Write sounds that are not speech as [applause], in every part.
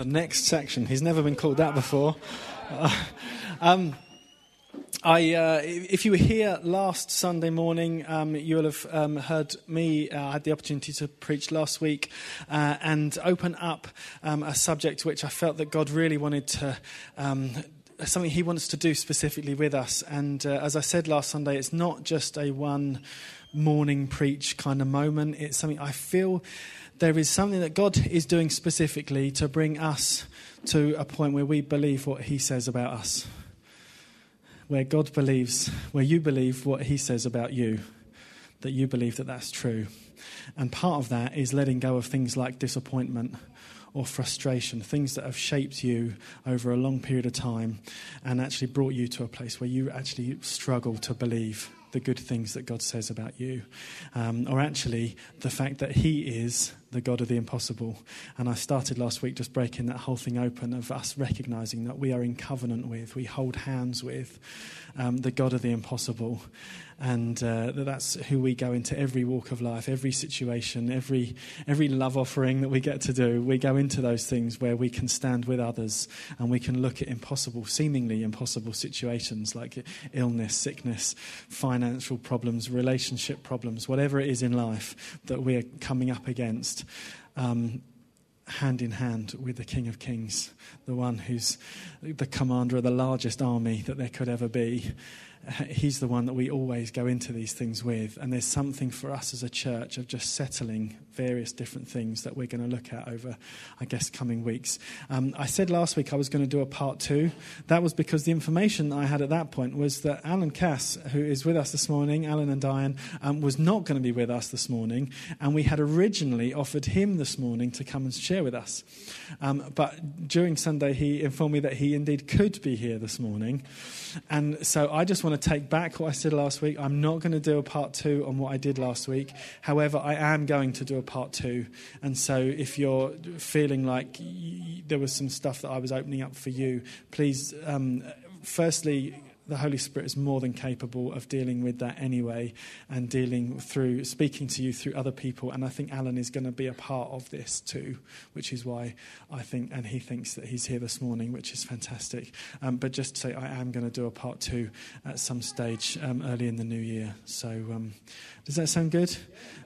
the next section. He's never been called that before. Uh, um, I, uh, if you were here last Sunday morning, um, you will have um, heard me. Uh, I had the opportunity to preach last week uh, and open up um, a subject which I felt that God really wanted to um, something he wants to do specifically with us. And uh, as I said last Sunday, it's not just a one morning preach kind of moment. It's something I feel there is something that God is doing specifically to bring us to a point where we believe what he says about us. Where God believes, where you believe what he says about you, that you believe that that's true. And part of that is letting go of things like disappointment or frustration, things that have shaped you over a long period of time and actually brought you to a place where you actually struggle to believe the good things that God says about you, um, or actually the fact that He is the God of the impossible. And I started last week just breaking that whole thing open of us recognizing that we are in covenant with, we hold hands with um, the God of the impossible and uh, that's who we go into every walk of life, every situation, every every love offering that we get to do. We go into those things where we can stand with others and we can look at impossible, seemingly impossible situations like illness, sickness, financial problems, relationship problems, whatever it is in life that we are coming up against. Um, hand in hand with the King of Kings, the one who's the commander of the largest army that there could ever be. [laughs] He's the one that we always go into these things with. And there's something for us as a church of just settling various different things that we're going to look at over, I guess, coming weeks. Um, I said last week I was going to do a part two. That was because the information I had at that point was that Alan Cass, who is with us this morning, Alan and Diane, um, was not going to be with us this morning. And we had originally offered him this morning to come and share with us. Um, but during Sunday, he informed me that he indeed could be here this morning. And so I just want to take back what I said last week. I'm not going to do a part two on what I did last week. However, I am going to do a part two. And so if you're feeling like there was some stuff that I was opening up for you, please, um, firstly, the Holy Spirit is more than capable of dealing with that anyway and dealing through speaking to you through other people. And I think Alan is going to be a part of this too, which is why I think, and he thinks that he's here this morning, which is fantastic. Um, but just to say, I am going to do a part two at some stage um, early in the new year. So um, does that sound good?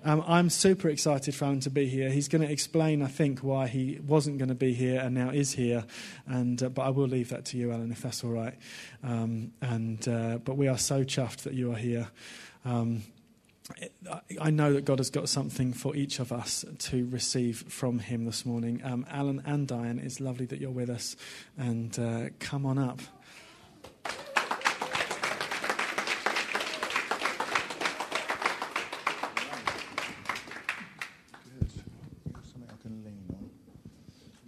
Um, I'm super excited for him to be here. He's going to explain, I think, why he wasn't going to be here and now is here. And uh, but I will leave that to you, Alan, if that's all right. Um, and uh, but we are so chuffed that you are here. Um, I know that God has got something for each of us to receive from Him this morning. Um, Alan and Diane, it's lovely that you're with us, and uh, come on up.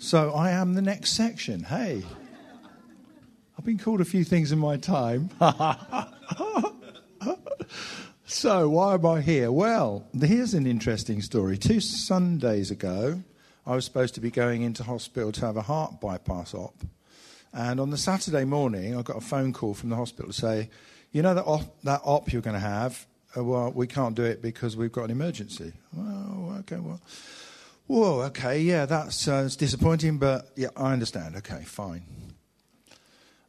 So I am the next section. Hey, I've been called a few things in my time. [laughs] so why am I here? Well, here's an interesting story. Two Sundays ago, I was supposed to be going into hospital to have a heart bypass op. And on the Saturday morning, I got a phone call from the hospital to say, you know that op, that op you're going to have, uh, well, we can't do it because we've got an emergency. Well, okay, well. Whoa, okay, yeah, that's uh, disappointing, but yeah, I understand. Okay, fine.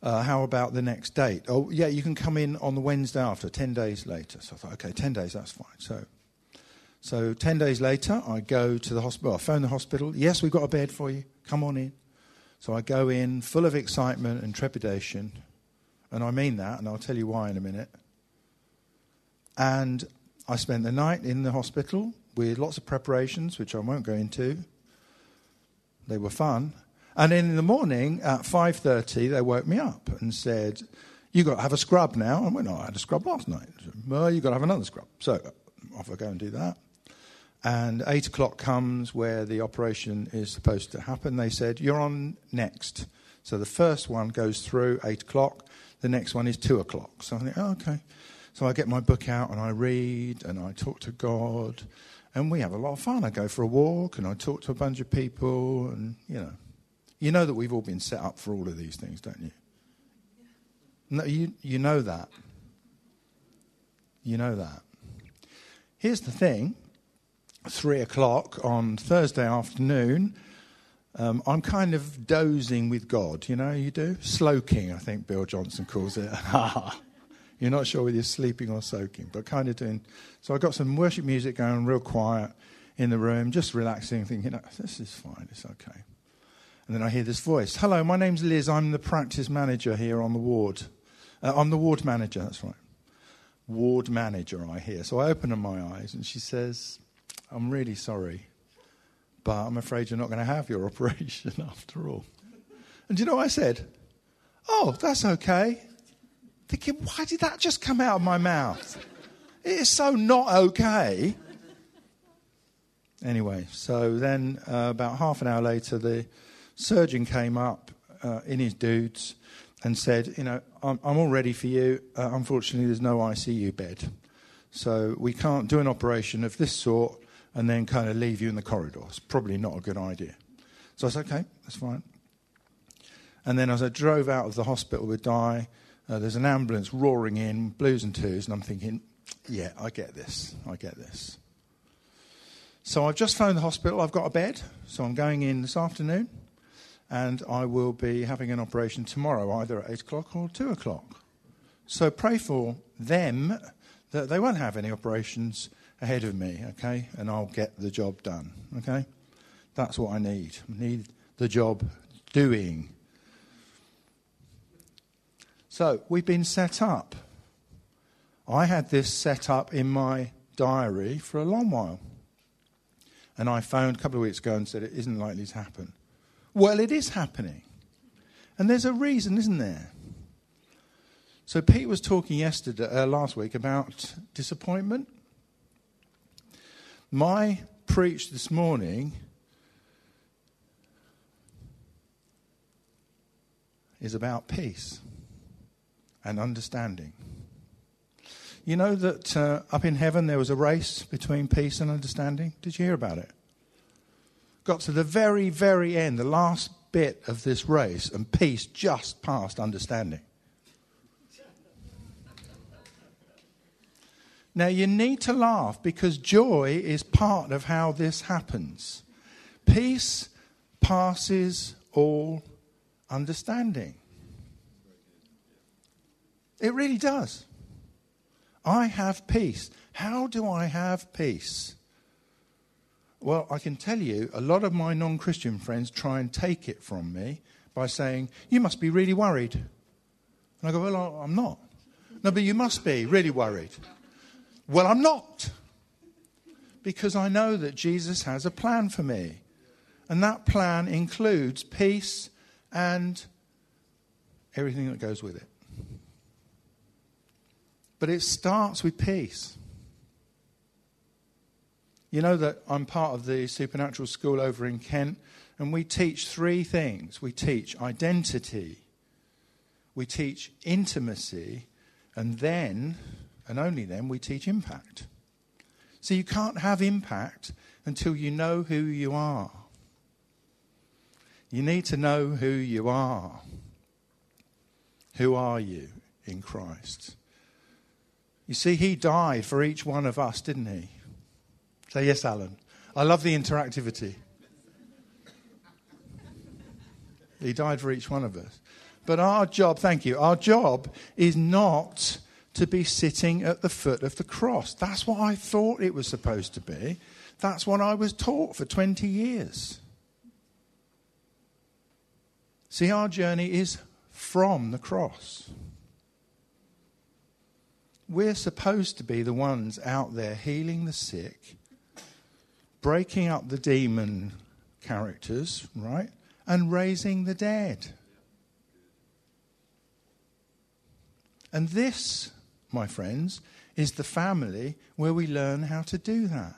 Uh, how about the next date? Oh, yeah, you can come in on the Wednesday after, 10 days later. So I thought, okay, 10 days, that's fine. So, so 10 days later, I go to the hospital. I phone the hospital. Yes, we've got a bed for you. Come on in. So I go in full of excitement and trepidation. And I mean that, and I'll tell you why in a minute. And I spent the night in the hospital with lots of preparations, which I won't go into. They were fun. And in the morning at 5.30, they woke me up and said, you've got to have a scrub now. I went, no, I had a scrub last night. well, you've got to have another scrub. So off I go and do that. And 8 o'clock comes where the operation is supposed to happen. They said, you're on next. So the first one goes through 8 o'clock. The next one is 2 o'clock. So I think, oh, okay. So I get my book out and I read and I talk to God and we have a lot of fun. I go for a walk and I talk to a bunch of people, and you know, you know that we've all been set up for all of these things, don't you? No, you you know that. You know that. Here's the thing: three o'clock on Thursday afternoon, um, I'm kind of dozing with God, you know, you do? Sloking, I think Bill Johnson calls it. [laughs] You're not sure whether you're sleeping or soaking, but kind of doing. So I got some worship music going, real quiet in the room, just relaxing, thinking, this is fine, it's okay. And then I hear this voice Hello, my name's Liz. I'm the practice manager here on the ward. Uh, I'm the ward manager, that's right. Ward manager, I hear. So I open my eyes and she says, I'm really sorry, but I'm afraid you're not going to have your [laughs] operation after all. And do you know what I said? Oh, that's okay. Thinking, why did that just come out of my mouth? It is so not okay. Anyway, so then uh, about half an hour later, the surgeon came up uh, in his dudes and said, You know, I'm, I'm all ready for you. Uh, unfortunately, there's no ICU bed. So we can't do an operation of this sort and then kind of leave you in the corridor. It's probably not a good idea. So I said, Okay, that's fine. And then as I drove out of the hospital with Di, uh, there's an ambulance roaring in, blues and twos, and I'm thinking, Yeah, I get this. I get this. So I've just phoned the hospital. I've got a bed, so I'm going in this afternoon, and I will be having an operation tomorrow, either at 8 o'clock or 2 o'clock. So pray for them that they won't have any operations ahead of me, okay? And I'll get the job done, okay? That's what I need. I need the job doing. So we've been set up. I had this set up in my diary for a long while. And I phoned a couple of weeks ago and said it isn't likely to happen. Well, it is happening. And there's a reason, isn't there? So Pete was talking yesterday, uh, last week about disappointment. My preach this morning is about peace and understanding. You know that uh, up in heaven there was a race between peace and understanding? Did you hear about it? Got to the very, very end, the last bit of this race, and peace just passed understanding. Now, you need to laugh because joy is part of how this happens. Peace passes all understanding. It really does. I have peace. How do I have peace? Well, I can tell you, a lot of my non Christian friends try and take it from me by saying, You must be really worried. And I go, Well, I'm not. No, but you must be really worried. Well, I'm not. Because I know that Jesus has a plan for me. And that plan includes peace and everything that goes with it. But it starts with peace. You know that I'm part of the supernatural school over in Kent, and we teach three things we teach identity, we teach intimacy, and then, and only then, we teach impact. So you can't have impact until you know who you are. You need to know who you are. Who are you in Christ? You see, he died for each one of us, didn't he? Say yes, Alan. I love the interactivity. He died for each one of us. But our job, thank you, our job is not to be sitting at the foot of the cross. That's what I thought it was supposed to be. That's what I was taught for 20 years. See, our journey is from the cross. We're supposed to be the ones out there healing the sick, breaking up the demon characters, right? And raising the dead. And this, my friends, is the family where we learn how to do that.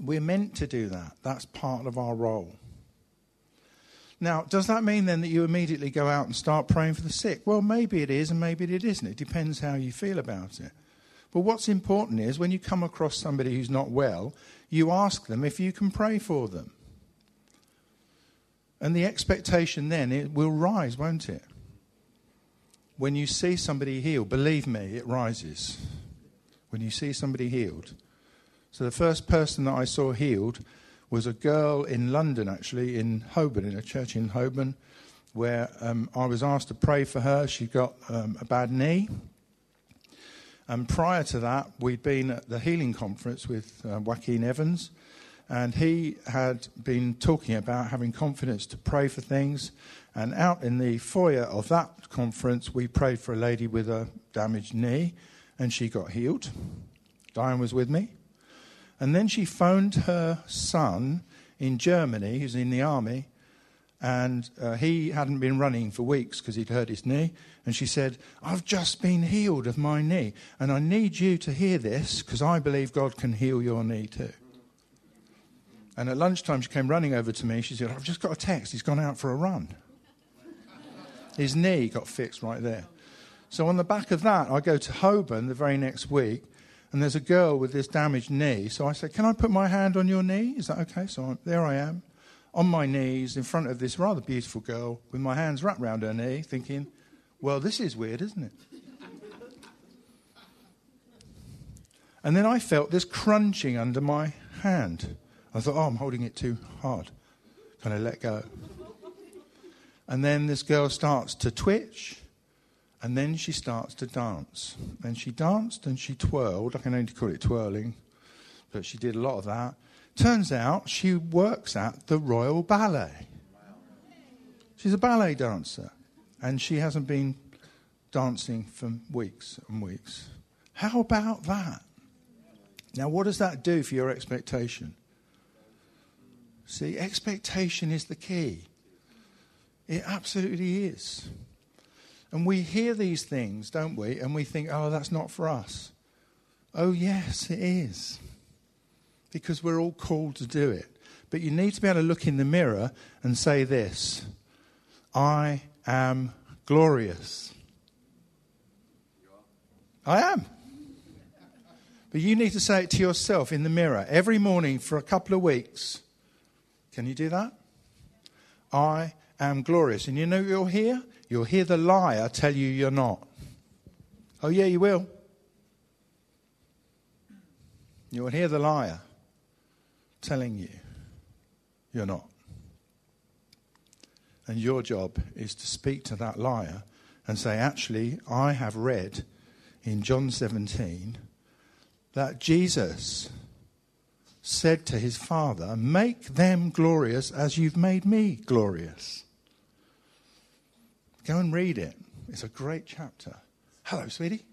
We're meant to do that. That's part of our role. Now, does that mean then that you immediately go out and start praying for the sick? Well, maybe it is and maybe it isn't. It depends how you feel about it. But what's important is when you come across somebody who's not well, you ask them if you can pray for them. And the expectation then it will rise, won't it? When you see somebody healed, believe me, it rises. When you see somebody healed. So the first person that I saw healed was a girl in London, actually, in Holborn, in a church in Holborn, where um, I was asked to pray for her. She got um, a bad knee. And prior to that, we'd been at the healing conference with uh, Joaquin Evans, and he had been talking about having confidence to pray for things. And out in the foyer of that conference, we prayed for a lady with a damaged knee, and she got healed. Diane was with me. And then she phoned her son in Germany, who's in the army, and uh, he hadn't been running for weeks because he'd hurt his knee. And she said, I've just been healed of my knee, and I need you to hear this because I believe God can heal your knee too. And at lunchtime, she came running over to me. She said, I've just got a text. He's gone out for a run. His knee got fixed right there. So, on the back of that, I go to Holborn the very next week, and there's a girl with this damaged knee. So I said, Can I put my hand on your knee? Is that okay? So I'm, there I am, on my knees in front of this rather beautiful girl with my hands wrapped around her knee, thinking, Well, this is weird, isn't it? And then I felt this crunching under my hand. I thought, oh, I'm holding it too hard. Kind of let go. And then this girl starts to twitch, and then she starts to dance. And she danced and she twirled. I can only call it twirling, but she did a lot of that. Turns out she works at the Royal Ballet. She's a ballet dancer, and she hasn't been dancing for weeks and weeks. How about that? Now, what does that do for your expectation? See, expectation is the key. It absolutely is. And we hear these things, don't we? And we think, oh, that's not for us. Oh, yes, it is. Because we're all called to do it. But you need to be able to look in the mirror and say this I am glorious. I am. But you need to say it to yourself in the mirror every morning for a couple of weeks. Can you do that? I am glorious. And you know you'll hear? You'll hear the liar tell you you're not. Oh, yeah, you will. You'll hear the liar telling you you're not. And your job is to speak to that liar and say, actually, I have read in John 17 that Jesus said to his father, Make them glorious as you've made me glorious. Go and read it. It's a great chapter. Hello, sweetie.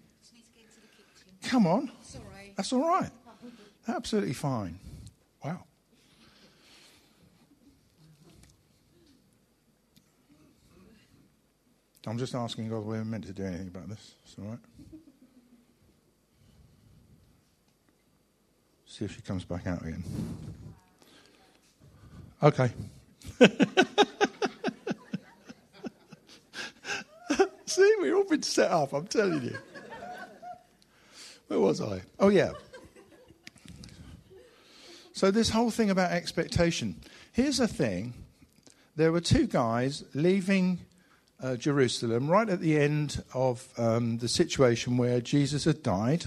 Come on. That's all right. Absolutely fine. Wow. I'm just asking God we're meant to do anything about this. It's all right. See if she comes back out again. Okay. [laughs] See, we've all been set up, I'm telling you. Where was I? Oh, yeah. So, this whole thing about expectation. Here's the thing there were two guys leaving uh, Jerusalem right at the end of um, the situation where Jesus had died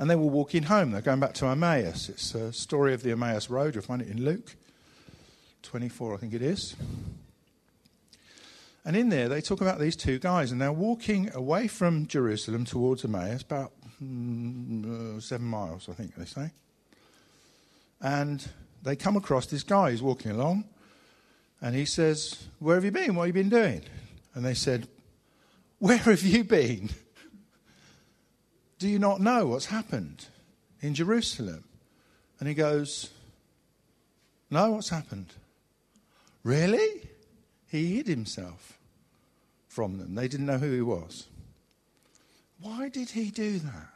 and they were walking home. They're going back to Emmaus. It's a story of the Emmaus Road. You'll find it in Luke 24, I think it is. And in there, they talk about these two guys, and they're walking away from Jerusalem towards Emmaus, about mm, uh, seven miles, I think they say. And they come across this guy who's walking along, and he says, Where have you been? What have you been doing? And they said, Where have you been? Do you not know what's happened in Jerusalem? And he goes, No, what's happened? Really? He hid himself from them. They didn't know who he was. Why did he do that?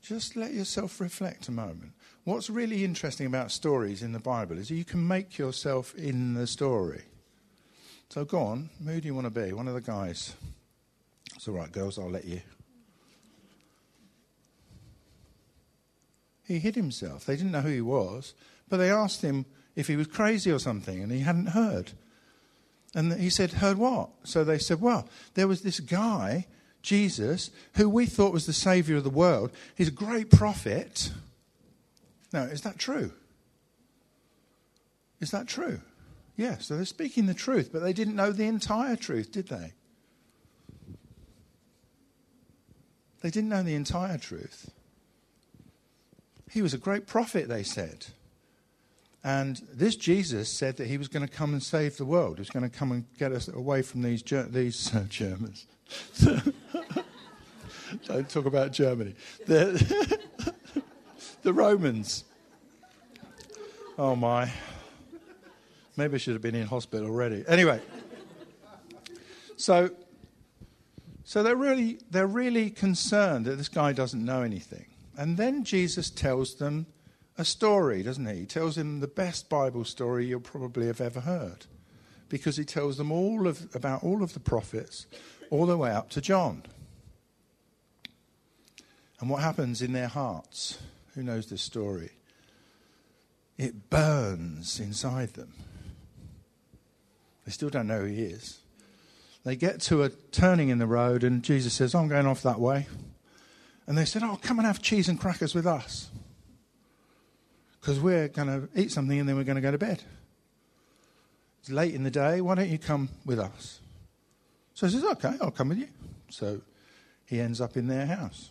Just let yourself reflect a moment. What's really interesting about stories in the Bible is you can make yourself in the story. So go on. Who do you want to be? One of the guys. It's all right, girls, I'll let you. He hid himself. They didn't know who he was, but they asked him if he was crazy or something, and he hadn't heard. And he said, Heard what? So they said, Well, there was this guy Jesus, who we thought was the Savior of the world, he's a great prophet. Now, is that true? Is that true? Yes, so they're speaking the truth, but they didn't know the entire truth, did they? They didn't know the entire truth. He was a great prophet, they said. And this Jesus said that he was going to come and save the world. He was going to come and get us away from these, these uh, Germans. [laughs] Don't talk about Germany. The, [laughs] the Romans. Oh my. Maybe I should have been in hospital already. Anyway. So so they're really they're really concerned that this guy doesn't know anything. And then Jesus tells them a story, doesn't he? He tells them the best Bible story you'll probably have ever heard. Because he tells them all of about all of the prophets all the way up to John. And what happens in their hearts? Who knows this story? It burns inside them. They still don't know who he is. They get to a turning in the road, and Jesus says, I'm going off that way. And they said, Oh, come and have cheese and crackers with us. Because we're going to eat something and then we're going to go to bed. It's late in the day. Why don't you come with us? So he says, Okay, I'll come with you. So he ends up in their house.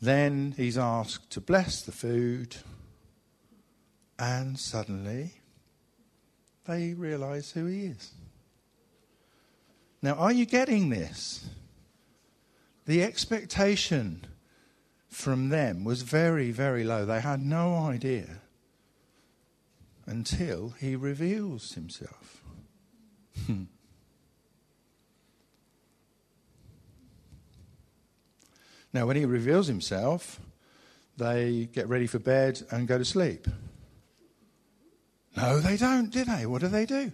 Then he's asked to bless the food, and suddenly they realize who he is. Now, are you getting this? The expectation from them was very, very low. They had no idea until he reveals himself. Hmm. Now, when he reveals himself, they get ready for bed and go to sleep. No, they don't, do they? What do they do?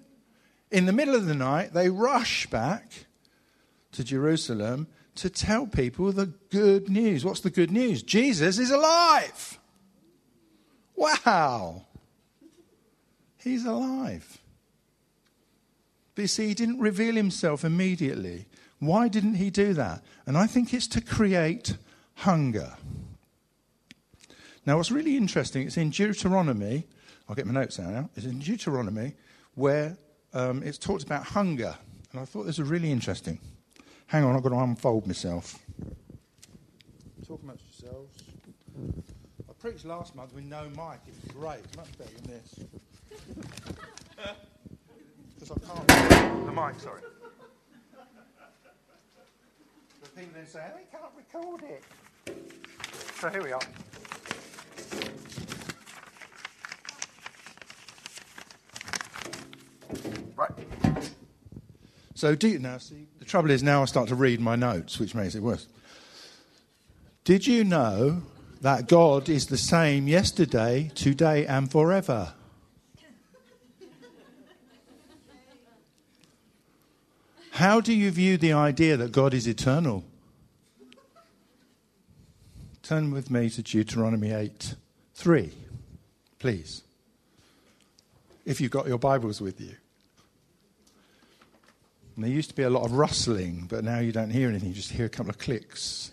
In the middle of the night, they rush back to Jerusalem to tell people the good news. What's the good news? Jesus is alive. Wow. He's alive. But you see, he didn't reveal himself immediately. Why didn't he do that? And I think it's to create hunger. Now, what's really interesting, it's in Deuteronomy, I'll get my notes out now, it's in Deuteronomy where um, it's talked about hunger. And I thought this was really interesting. Hang on, I've got to unfold myself. Talk amongst yourselves. I preached last month with no mic. It was great. Much better than this. [laughs] Because I can't. The mic, sorry people then say, they can't record it. So here we are. Right. So do you now see the trouble is now I start to read my notes, which makes it worse. Did you know that God is the same yesterday, today, and forever? How do you view the idea that God is eternal? Turn with me to Deuteronomy 8 3, please. If you've got your Bibles with you. And there used to be a lot of rustling, but now you don't hear anything, you just hear a couple of clicks.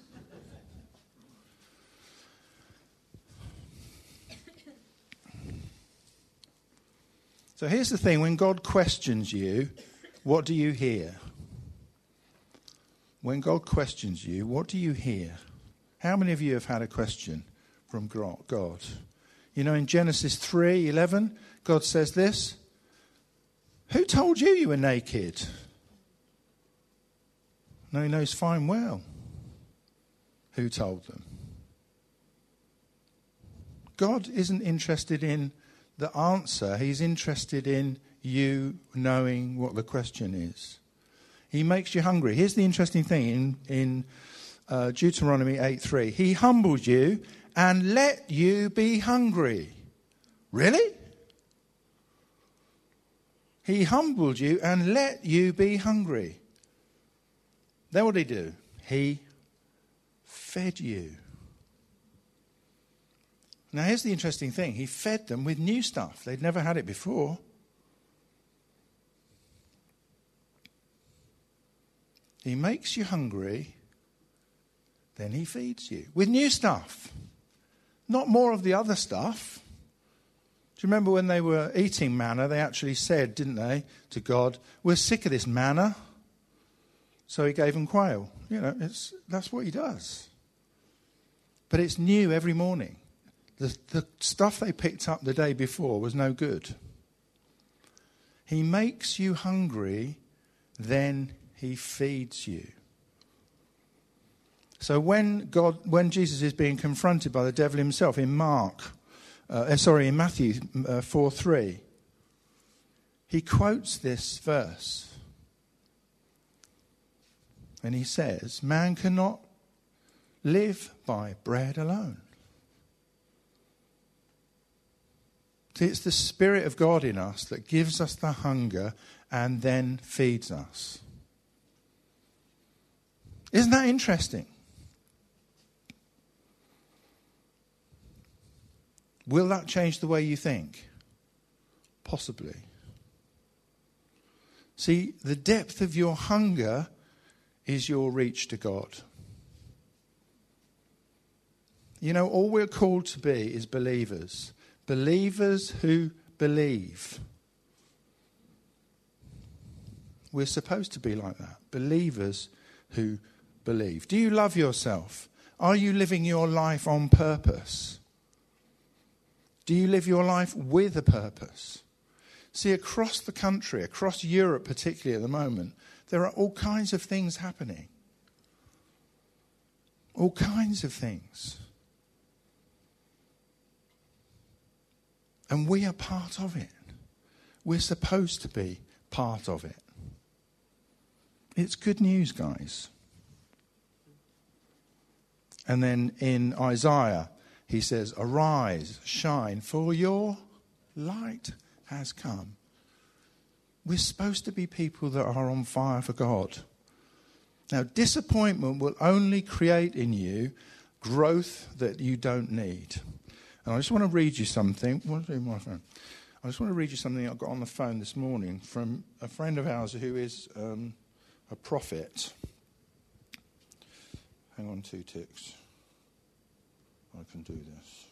So here's the thing when God questions you, what do you hear? When God questions you, what do you hear? How many of you have had a question from God? You know, in Genesis 3 11, God says this Who told you you were naked? No, he knows fine well who told them. God isn't interested in the answer, He's interested in you knowing what the question is. He makes you hungry. Here's the interesting thing in, in uh, Deuteronomy 8 3. He humbled you and let you be hungry. Really? He humbled you and let you be hungry. Then what did he do? He fed you. Now, here's the interesting thing he fed them with new stuff, they'd never had it before. He makes you hungry, then he feeds you with new stuff. Not more of the other stuff. Do you remember when they were eating manna, they actually said, didn't they, to God, We're sick of this manna. So he gave them quail. You know, it's, that's what he does. But it's new every morning. The, the stuff they picked up the day before was no good. He makes you hungry, then he feeds you. So when God, when Jesus is being confronted by the devil himself in Mark, uh, eh, sorry, in Matthew uh, four three, he quotes this verse, and he says, "Man cannot live by bread alone." See, it's the Spirit of God in us that gives us the hunger and then feeds us. Isn't that interesting? Will that change the way you think? Possibly. See, the depth of your hunger is your reach to God. You know, all we're called to be is believers. Believers who believe. We're supposed to be like that. Believers who believe. Do you love yourself? Are you living your life on purpose? Do you live your life with a purpose? See, across the country, across Europe particularly at the moment, there are all kinds of things happening. All kinds of things. And we are part of it. We're supposed to be part of it. It's good news, guys. And then in Isaiah, he says, Arise, shine, for your light has come. We're supposed to be people that are on fire for God. Now, disappointment will only create in you growth that you don't need. And I just want to read you something. my phone? I just want to read you something I got on the phone this morning from a friend of ours who is um, a prophet. Hang on two ticks. I can do this.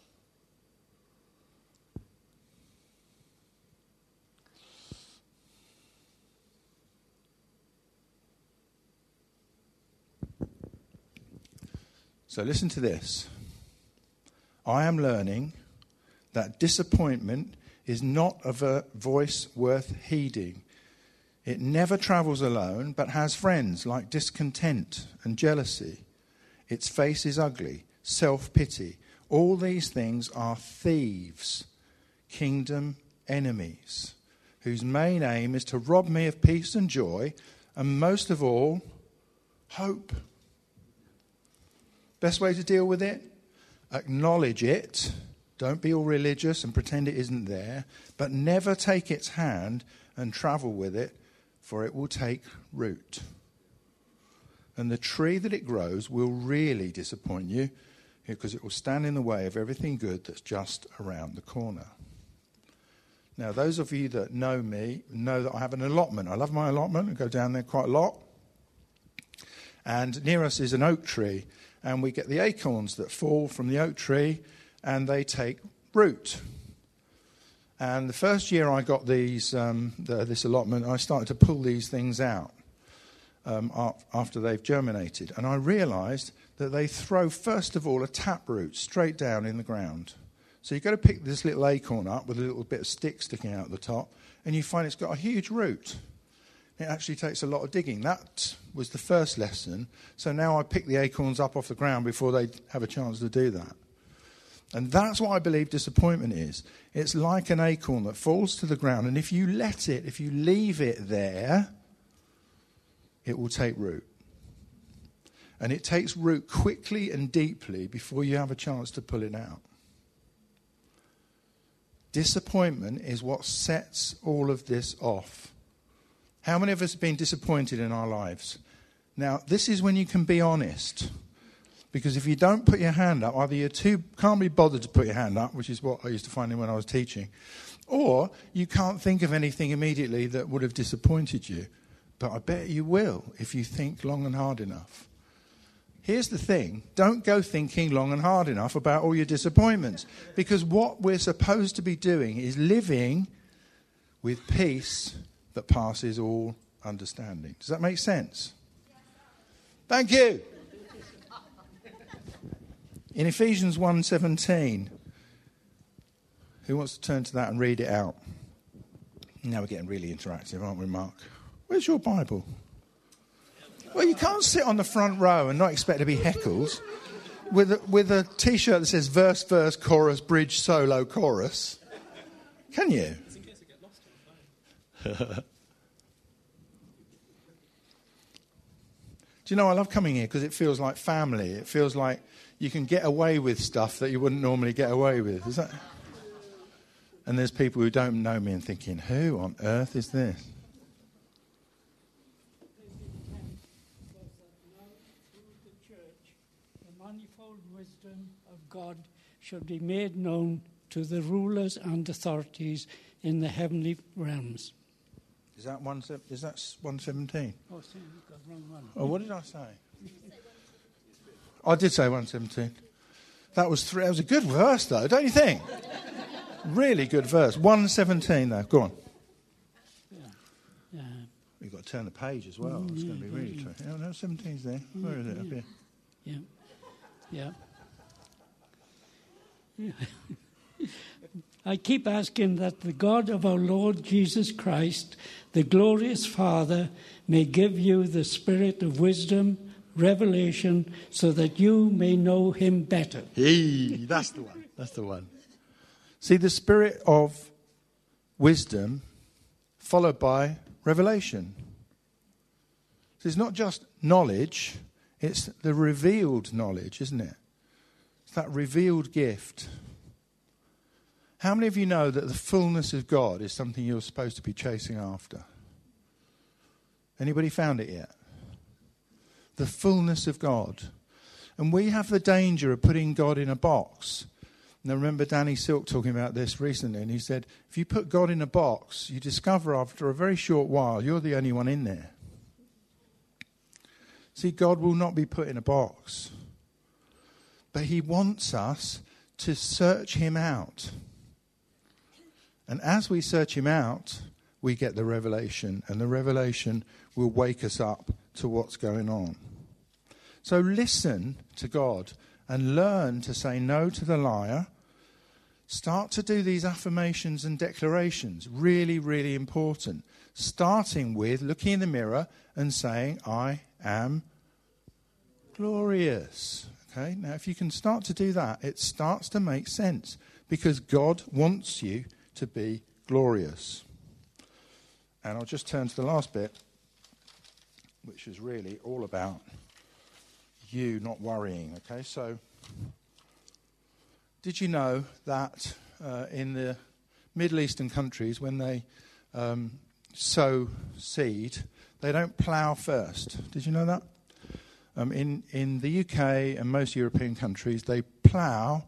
So listen to this. I am learning that disappointment is not of a voice worth heeding. It never travels alone, but has friends like discontent and jealousy. Its face is ugly, self pity. All these things are thieves, kingdom enemies, whose main aim is to rob me of peace and joy, and most of all, hope. Best way to deal with it? Acknowledge it. Don't be all religious and pretend it isn't there, but never take its hand and travel with it, for it will take root. And the tree that it grows will really disappoint you because it will stand in the way of everything good that's just around the corner. Now, those of you that know me know that I have an allotment. I love my allotment. I go down there quite a lot. And near us is an oak tree, and we get the acorns that fall from the oak tree and they take root. And the first year I got these, um, the, this allotment, I started to pull these things out um, after they've germinated. And I realized that they throw, first of all, a taproot straight down in the ground. So you've got to pick this little acorn up with a little bit of stick sticking out the top, and you find it's got a huge root. It actually takes a lot of digging. That was the first lesson. So now I pick the acorns up off the ground before they have a chance to do that. And that's what I believe disappointment is. It's like an acorn that falls to the ground, and if you let it, if you leave it there, it will take root. And it takes root quickly and deeply before you have a chance to pull it out. Disappointment is what sets all of this off. How many of us have been disappointed in our lives? Now, this is when you can be honest. Because if you don't put your hand up, either you too can't be bothered to put your hand up, which is what I used to find when I was teaching, or you can't think of anything immediately that would have disappointed you. but I bet you will if you think long and hard enough. Here's the thing don't go thinking long and hard enough about all your disappointments, because what we're supposed to be doing is living with peace that passes all understanding. Does that make sense? Thank you. In Ephesians 1:17, who wants to turn to that and read it out? Now we're getting really interactive, aren't we, Mark? Where's your Bible? Well, you can't sit on the front row and not expect to be heckled with a, with a T-shirt that says verse, verse, chorus, bridge, solo, chorus. Can you? Do you know, I love coming here because it feels like family. It feels like you can get away with stuff that you wouldn't normally get away with. Is that? And there's people who don't know me and thinking, who on earth is this? The manifold wisdom of God should be made known to the rulers and authorities in the heavenly realms. Is that one? Is that one seventeen? Oh, sorry, got wrong one. Oh, what did I say? I did say one seventeen. That was three. That was a good verse, though, don't you think? really good verse. One seventeen, though. Go on. Yeah. Yeah. You've got to turn the page as well. It's going to be really tricky. Oh, no, 17's there. Where is it? Up here. Yeah. Yeah. [laughs] I keep asking that the God of our Lord Jesus Christ, the glorious Father, may give you the spirit of wisdom, revelation, so that you may know him better. Hey, that's the one. That's the one. See, the spirit of wisdom followed by revelation. So it's not just knowledge, it's the revealed knowledge, isn't it? It's that revealed gift. How many of you know that the fullness of God is something you're supposed to be chasing after? Anybody found it yet? The fullness of God. And we have the danger of putting God in a box. Now, remember Danny Silk talking about this recently, and he said, if you put God in a box, you discover after a very short while you're the only one in there. See, God will not be put in a box, but He wants us to search Him out. And as we search him out, we get the revelation, and the revelation will wake us up to what's going on. So listen to God and learn to say no to the liar. Start to do these affirmations and declarations. Really, really important. Starting with looking in the mirror and saying, I am glorious. Okay, now if you can start to do that, it starts to make sense because God wants you to be glorious. And I'll just turn to the last bit, which is really all about you not worrying. Okay, so did you know that uh, in the Middle Eastern countries, when they um, sow seed, they don't plough first? Did you know that? Um, in, in the UK and most European countries, they plough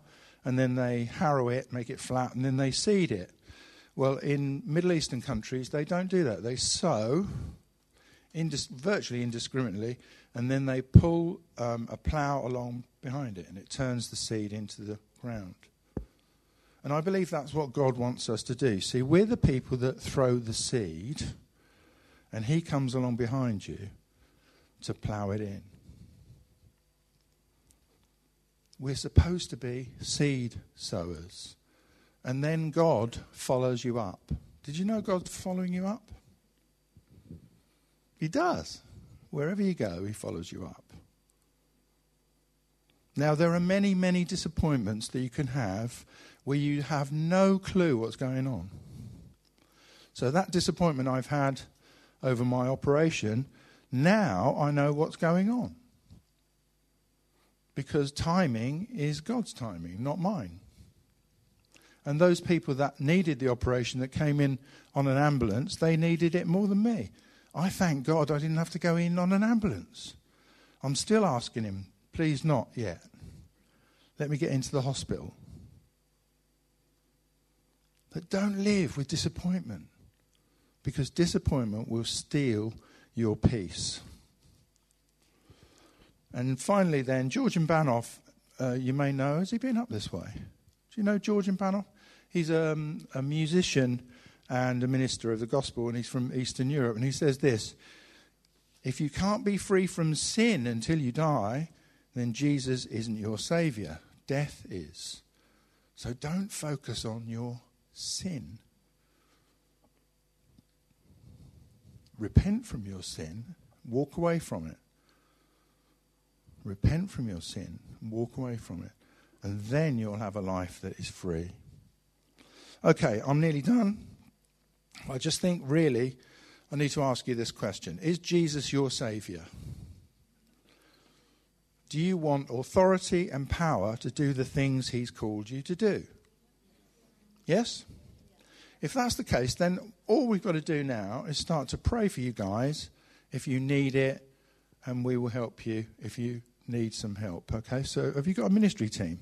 and then they harrow it, make it flat, and then they seed it. Well, in Middle Eastern countries, they don't do that. They sow indis- virtually indiscriminately, and then they pull um, a plough along behind it, and it turns the seed into the ground. And I believe that's what God wants us to do. See, we're the people that throw the seed, and He comes along behind you to plough it in. We're supposed to be seed sowers. And then God follows you up. Did you know God's following you up? He does. Wherever you go, He follows you up. Now, there are many, many disappointments that you can have where you have no clue what's going on. So, that disappointment I've had over my operation, now I know what's going on. Because timing is God's timing, not mine. And those people that needed the operation that came in on an ambulance, they needed it more than me. I thank God I didn't have to go in on an ambulance. I'm still asking him, please not yet. Let me get into the hospital. But don't live with disappointment because disappointment will steal your peace. And finally, then, Georgian Banov, uh, you may know, has he been up this way? Do you know Georgian Banov? He's um, a musician and a minister of the gospel, and he's from Eastern Europe. And he says this If you can't be free from sin until you die, then Jesus isn't your savior. Death is. So don't focus on your sin. Repent from your sin, walk away from it. Repent from your sin, walk away from it. And then you'll have a life that is free. Okay, I'm nearly done. I just think, really, I need to ask you this question Is Jesus your Saviour? Do you want authority and power to do the things He's called you to do? Yes? If that's the case, then all we've got to do now is start to pray for you guys if you need it, and we will help you if you need some help. Okay, so have you got a ministry team?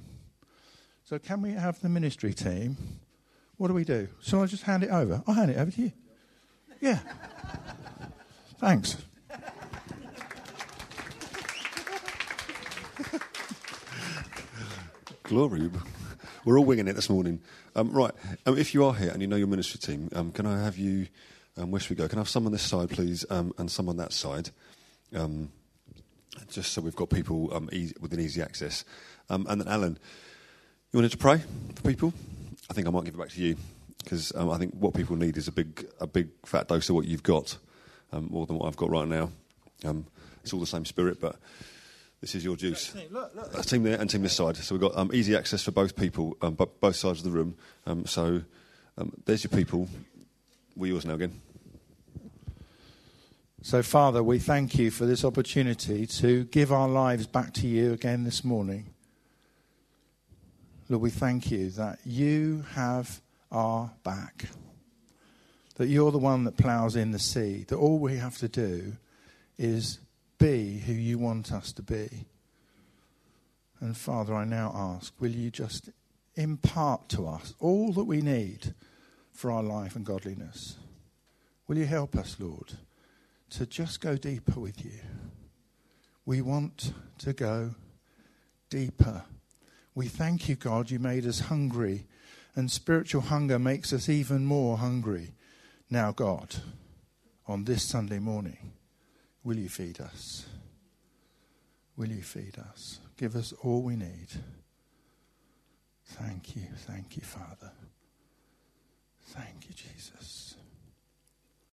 So, can we have the ministry team? What do we do? Shall I just hand it over? I'll hand it over to you. Yeah. Thanks. Glory. We're all winging it this morning. Um, right. Um, if you are here and you know your ministry team, um, can I have you? Um, where should we go? Can I have some on this side, please, um, and some on that side? Um, just so we've got people um, easy, within easy access. And then, Alan, you wanted to pray for people? I think I might give it back to you because um, I think what people need is a big, a big fat dose of what you've got, um, more than what I've got right now. Um, it's all the same spirit, but this is your juice. That's team there and team this side. So we've got um, easy access for both people, um, bo- both sides of the room. Um, so um, there's your people. We're yours now again. So, Father, we thank you for this opportunity to give our lives back to you again this morning. Lord, we thank you that you have our back, that you're the one that ploughs in the seed, that all we have to do is be who you want us to be. And Father, I now ask, will you just impart to us all that we need for our life and godliness? Will you help us, Lord, to just go deeper with you? We want to go deeper. We thank you, God, you made us hungry, and spiritual hunger makes us even more hungry. Now, God, on this Sunday morning, will you feed us? Will you feed us? Give us all we need. Thank you, thank you, Father. Thank you, Jesus.